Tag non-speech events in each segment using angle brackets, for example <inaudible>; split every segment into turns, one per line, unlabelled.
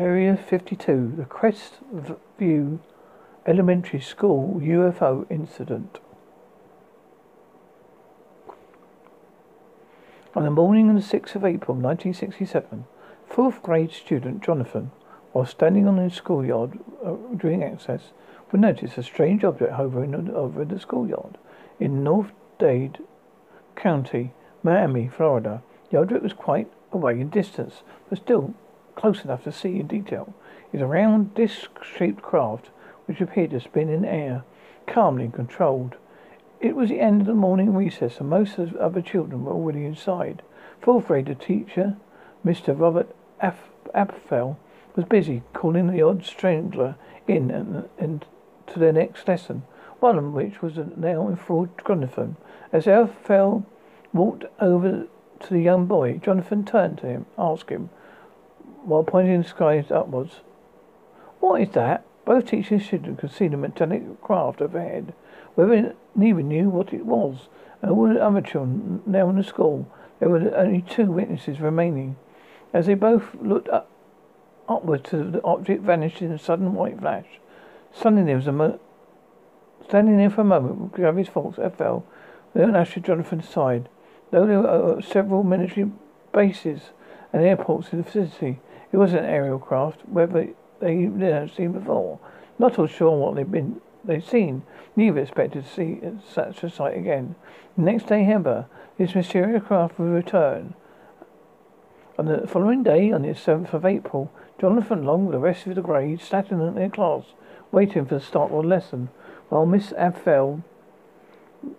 Area 52, the Crest View Elementary School UFO incident. On the morning of the 6th of April 1967, fourth grade student Jonathan, while standing on his schoolyard uh, during access, would notice a strange object hovering over the schoolyard in North Dade County, Miami, Florida. The object was quite away in distance, but still close enough to see in detail. Was a round, disc-shaped craft which appeared to spin in air, calmly controlled. It was the end of the morning recess, and most of the other children were already inside. Fourth grader teacher, Mr. Robert F. Apfel, was busy calling the odd strangler in and, and to their next lesson, one of which was a in enthralled Jonathan. As Apfel walked over to the young boy, Jonathan turned to him, asked him, while pointing the skies upwards, What is that? Both teacher and student could see the metallic craft overhead. Whether neither knew what it was, and all the other children now in the school, there were only two witnesses remaining. As they both looked up, upward the object vanished in a sudden white flash. Suddenly there was a mo- standing there for a moment Gravy's thoughts fell. Then ushered Jonathan's side. Though there were several military bases and airports in the city, it was an aerial craft, whether they had seen before. Not all sure what they'd been they'd seen. Neither expected to see such a sight again. The next day, however, this mysterious craft would return. On the following day, on the 7th of April, Jonathan Long with the rest of the grade sat in their class, waiting for the start of the lesson, while Miss Abfell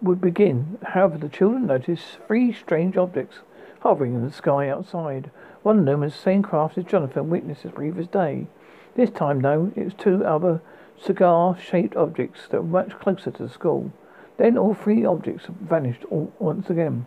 would begin. However, the children noticed three strange objects hovering in the sky outside. One of them was the same craft as Jonathan witnessed the previous day. This time, though, it was two other cigar-shaped objects that were much closer to the school. Then all three objects vanished all once again.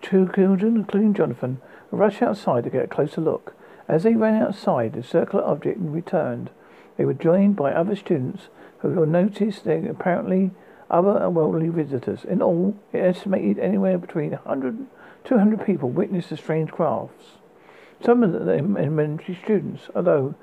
Two children, including Jonathan, rushed outside to get a closer look. As they ran outside, the circular object returned. They were joined by other students who noticed their apparently other unworldly visitors. In all, it estimated anywhere between 100 and 200 people witnessed the strange crafts. Some of them elementary students, although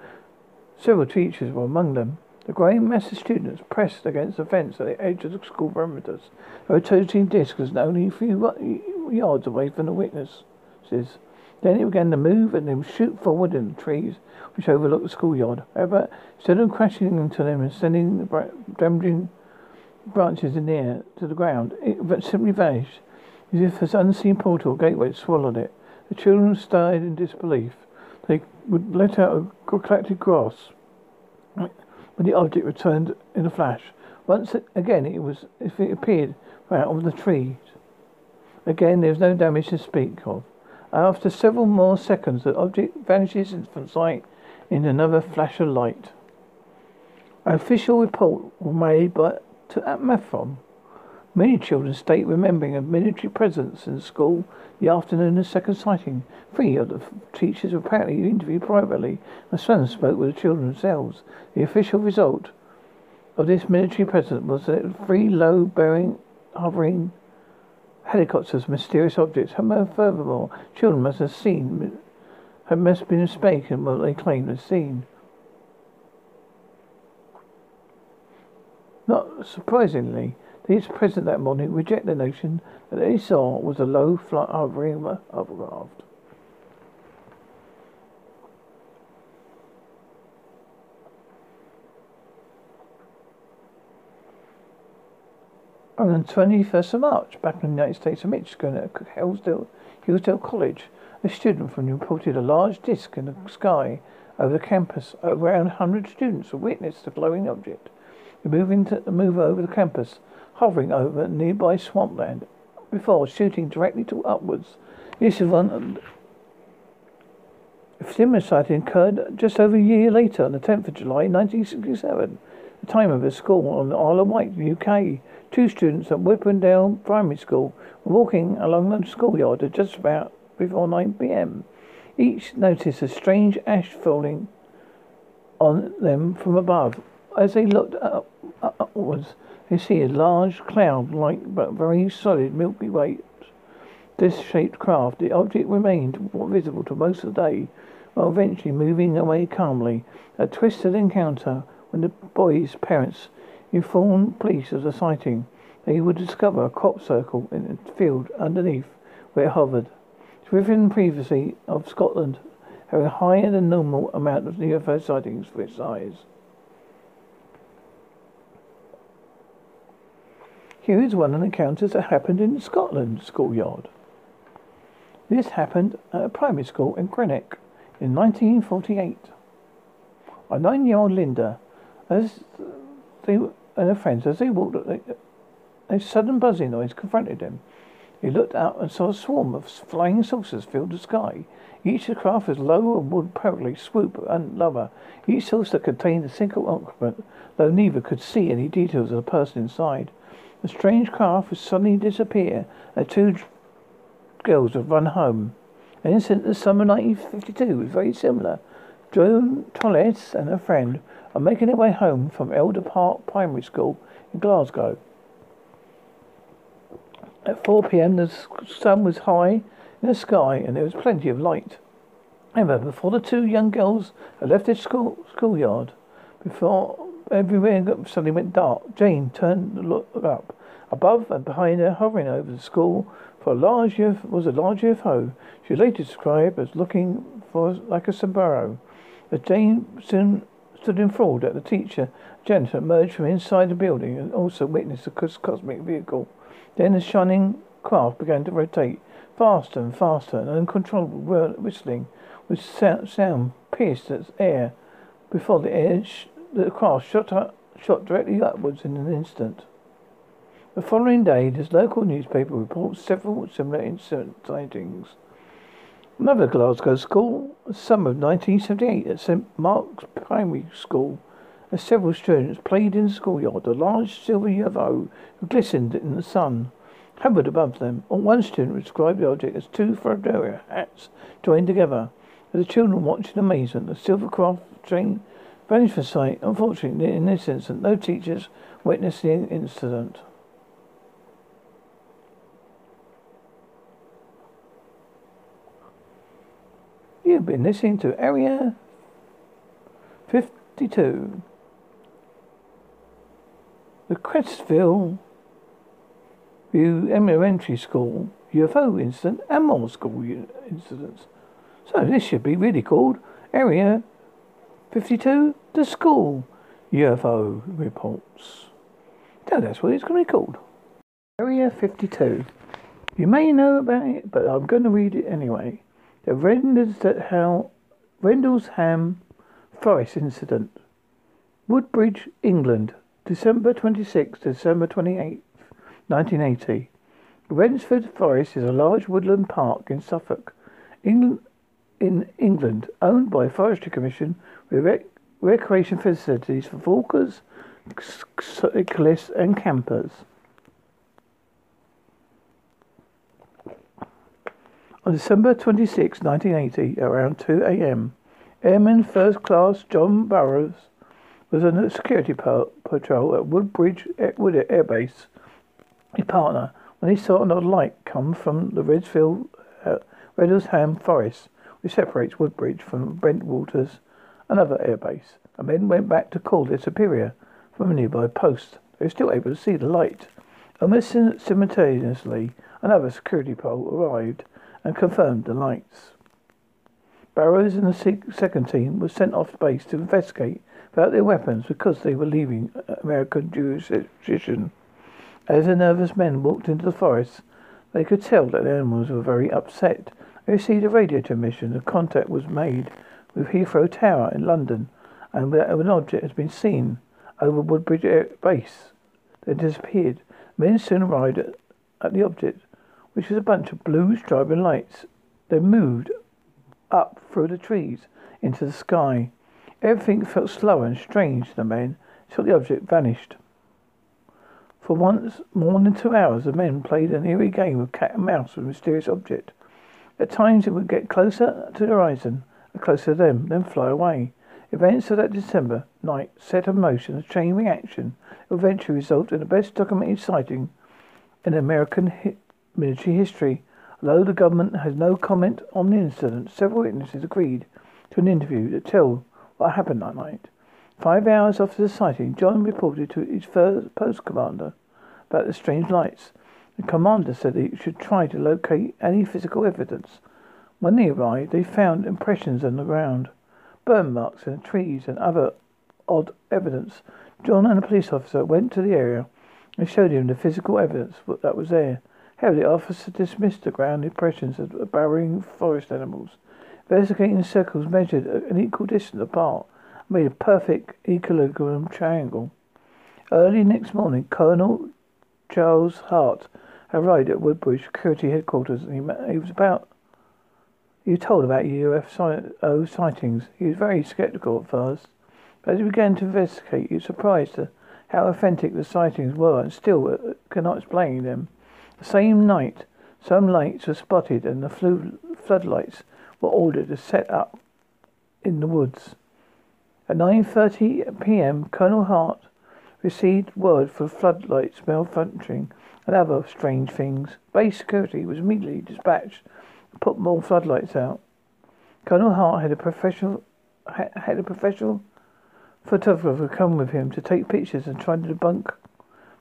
several teachers were among them. The growing mass of students pressed against the fence at the edge of the school perimeters. A rotating disc was only a few yards away from the witnesses. Then it began to move and then shoot forward in the trees which overlooked the schoolyard. However, instead of crashing into them and sending the damaging branches in the air to the ground, it simply vanished, as if an unseen portal gateway had swallowed it. The children stared in disbelief. They would let out a collected gasp when the object returned in a flash. Once again, it was if it appeared out of the trees. Again, there was no damage to speak of. After several more seconds, the object vanishes from sight in another flash of light. An official report was made by to Atmafrom. Many children state remembering a military presence in school the afternoon of the second sighting. Three of the teachers were apparently interviewed privately, and some spoke with the children themselves. The official result of this military presence was that three low-bearing, hovering helicopters, mysterious objects. Furthermore, children must have seen, have must have been mistaken what they claimed to have seen. Not surprisingly, these present that morning reject the notion that they saw was a low flight hovering hovercraft. On the 21st of March, back in the United States of Michigan at Hillsdale, Hillsdale College, a student from reported a large disk in the sky over the campus. Around 100 students witnessed the glowing object. Moving to move over the campus, hovering over nearby swampland before shooting directly to upwards. This. A similar sighting occurred just over a year later, on the 10th of July, 1967. The time of the school on the Isle of Wight, UK. Two students at Whippendale Primary School were walking along the schoolyard at just about before 9 p.m. Each noticed a strange ash falling on them from above. As they looked up, upwards, they see a large cloud-like but very solid Milky Way disc-shaped craft. The object remained visible to most of the day, while eventually moving away calmly. A twisted encounter when the boy's parents informed police of the sighting. They would discover a crop circle in the field underneath where it hovered. Within previously of Scotland having a higher than normal amount of UFO sightings for its size. Here is one of the encounters that happened in Scotland schoolyard. This happened at a primary school in Greenock in 1948. A nine-year-old Linda, as they and her friends, as they walked, a sudden buzzing noise confronted them. He looked out and saw a swarm of flying saucers fill the sky. Each craft was low and would apparently swoop and lower. Each saucer contained a single occupant, though neither could see any details of the person inside. The strange craft would suddenly disappear, and two girls would run home. An incident of summer 1952 was very similar. Joan Tollett and her friend are making their way home from Elder Park Primary School in Glasgow. At 4 p.m., the sun was high in the sky and there was plenty of light. However, before the two young girls had left their school schoolyard, before Everywhere suddenly went dark. Jane turned to look up. Above and behind her, hovering over the school, for a large UFO, was a large UFO. She later described as looking for like a sombrero. As Jane soon stood enthralled at the teacher, janitor emerged from inside the building and also witnessed the cosmic vehicle. Then the shining craft began to rotate faster and faster, and uncontrollable whistling with sound pierced its air before the edge the craft shot, up, shot directly upwards in an instant. The following day, this local newspaper reports several similar incident sightings. Another Glasgow school, summer of 1978, at St Mark's Primary School, as several students played in the schoolyard. A large silver UFO glistened in the sun, hovered above them. One student described the object as two fedora hats joined together. As the children watched in amazement, the silver craft train vanished from sight. Unfortunately, in this incident, no teachers witnessed the incident. You've been listening to Area 52. The Crestville View Elementary School UFO incident and more school incidents. So this should be really called Area 52. The school UFO reports. No, that's what it's going to be called. Area 52. You may know about it, but I'm going to read it anyway. The Rendlesham Forest Incident. Woodbridge, England, December 26 December 28, 1980. Rendlesham Forest is a large woodland park in Suffolk, England, in England, owned by Forestry Commission with rec- recreation facilities for walkers, cyclists, and campers. On December 26, 1980, around 2 a.m., Airman First Class John Burroughs was on a security patrol at Woodbridge Wood Air Base. His partner, when he saw another light come from the Redfield, uh, Redlesham Forest, which separates Woodbridge from Brentwaters, another airbase. The men went back to call their superior from a nearby post. They were still able to see the light. Almost simultaneously, another security pole arrived and confirmed the lights. Barrows and the second team were sent off base to investigate without their weapons because they were leaving uh, American jurisdiction. As the nervous men walked into the forest, they could tell that the animals were very upset received a radio transmission. A contact was made with Heathrow Tower in London, and an object has been seen over Woodbridge Air Base. They disappeared. Men soon arrived at, at the object, which was a bunch of blue striping lights. They moved up through the trees into the sky. Everything felt slow and strange to the men until the object vanished. For once more than two hours, the men played an eerie game of cat and mouse with a mysterious object. At times it would get closer to the horizon, and closer to them, then fly away. Events of that December night set in motion a chain reaction that eventually resulted in the best documented sighting in American hi- military history. Although the government has no comment on the incident, several witnesses agreed to an interview to tell what happened that night. Five hours after the sighting, John reported to his first post commander about the strange lights. The commander said he should try to locate any physical evidence. When they arrived, they found impressions on the ground, burn marks in the trees, and other odd evidence. John and a police officer went to the area and showed him the physical evidence that was there. However, the officer dismissed the ground impressions as burrowing forest animals. Investigating circles measured an equal distance apart made a perfect equilibrium triangle. Early next morning, Colonel Charles Hart arrived at Woodbridge Security Headquarters and he, he was about he told about UFO sightings. He was very skeptical at first. But as he began to investigate, he was surprised at how authentic the sightings were and still uh, cannot explain them. The same night, some lights were spotted and the floodlights were ordered to set up in the woods. At 9.30 p.m., Colonel Hart received word for floodlights malfunctioning and other strange things. Base security was immediately dispatched to put more floodlights out. Colonel Hart had a professional had a professional photographer come with him to take pictures and try to debunk.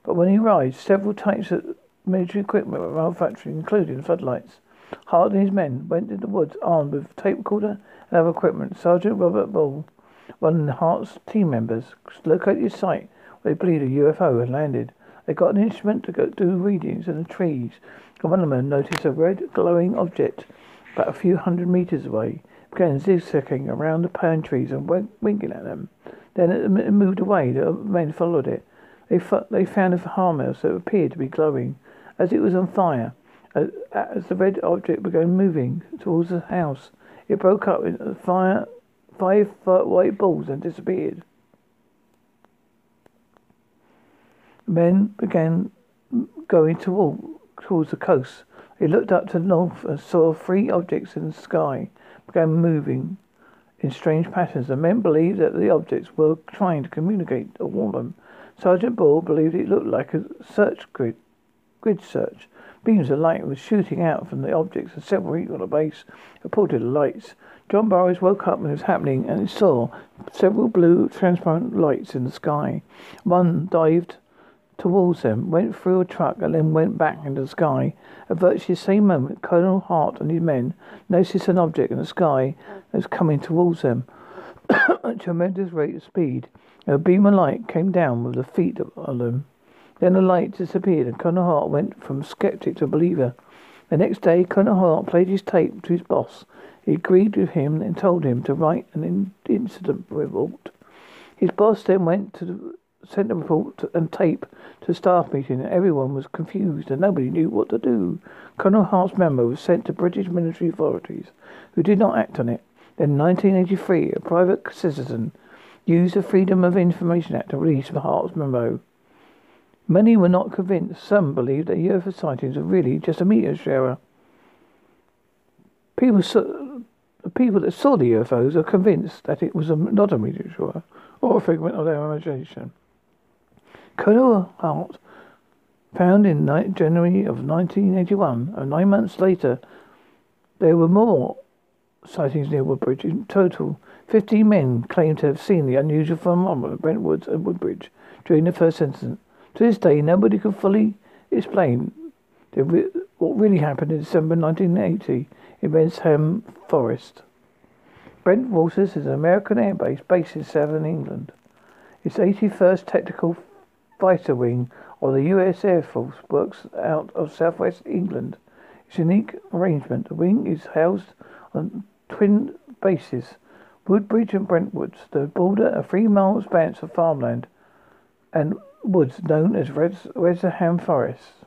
But when he arrived, several types of military equipment were malfunctioning, including floodlights. Hart and his men went into the woods armed with tape recorder and other equipment. Sergeant Robert Ball, one of Hart's team members, located the site where they believed a UFO had landed. They got an instrument to go do readings in the trees. One of them noticed a red glowing object about a few hundred meters away. It began zigzagging around the pine trees and winking at them. Then it moved away. The men followed it. They, they found a farmhouse that appeared to be glowing as it was on fire. As the red object began moving towards the house, it broke up into fire, five white balls and disappeared. Men began going toward, towards the coast. They looked up to the north and saw three objects in the sky began moving in strange patterns. The men believed that the objects were trying to communicate or warn them. Sergeant Ball believed it looked like a search grid, grid search. Beams of light were shooting out from the objects, and several on the base reported lights. John Burroughs woke up when it was happening, and he saw several blue, transparent lights in the sky. One dived towards them, went through a truck, and then went back into the sky. At virtually the same moment, Colonel Hart and his men noticed an object in the sky that was coming towards them <coughs> at a tremendous rate of speed. A beam of light came down with the feet of them. Then the light disappeared, and Colonel Hart went from skeptic to believer. The next day, Colonel Hart played his tape to his boss. He agreed with him and told him to write an incident report. His boss then went to the, sent a report and tape to staff meeting, and everyone was confused and nobody knew what to do. Colonel Hart's memo was sent to British military authorities, who did not act on it. In 1983, a private citizen used the Freedom of Information Act to release the Hart's memo. Many were not convinced. Some believed that UFO sightings were really just a meteor shower. People, saw, people that saw the UFOs are convinced that it was a, not a meteor shower or a figment of their imagination. Colonel Hart, found in January of 1981, and nine months later, there were more sightings near Woodbridge. In total, 15 men claimed to have seen the unusual phenomenon at Brentwoods and Woodbridge during the first incident. To this day, nobody could fully explain what really happened in December 1980 in Wrexham Forest. Brent Waters is an American air base based in southern England. Its 81st Technical Fighter Wing of the US Air Force works out of southwest England. Its a unique arrangement, the wing is housed on twin bases, Woodbridge and Brentwoods. The border a three mile span of farmland and woods known as Wrexham Forest.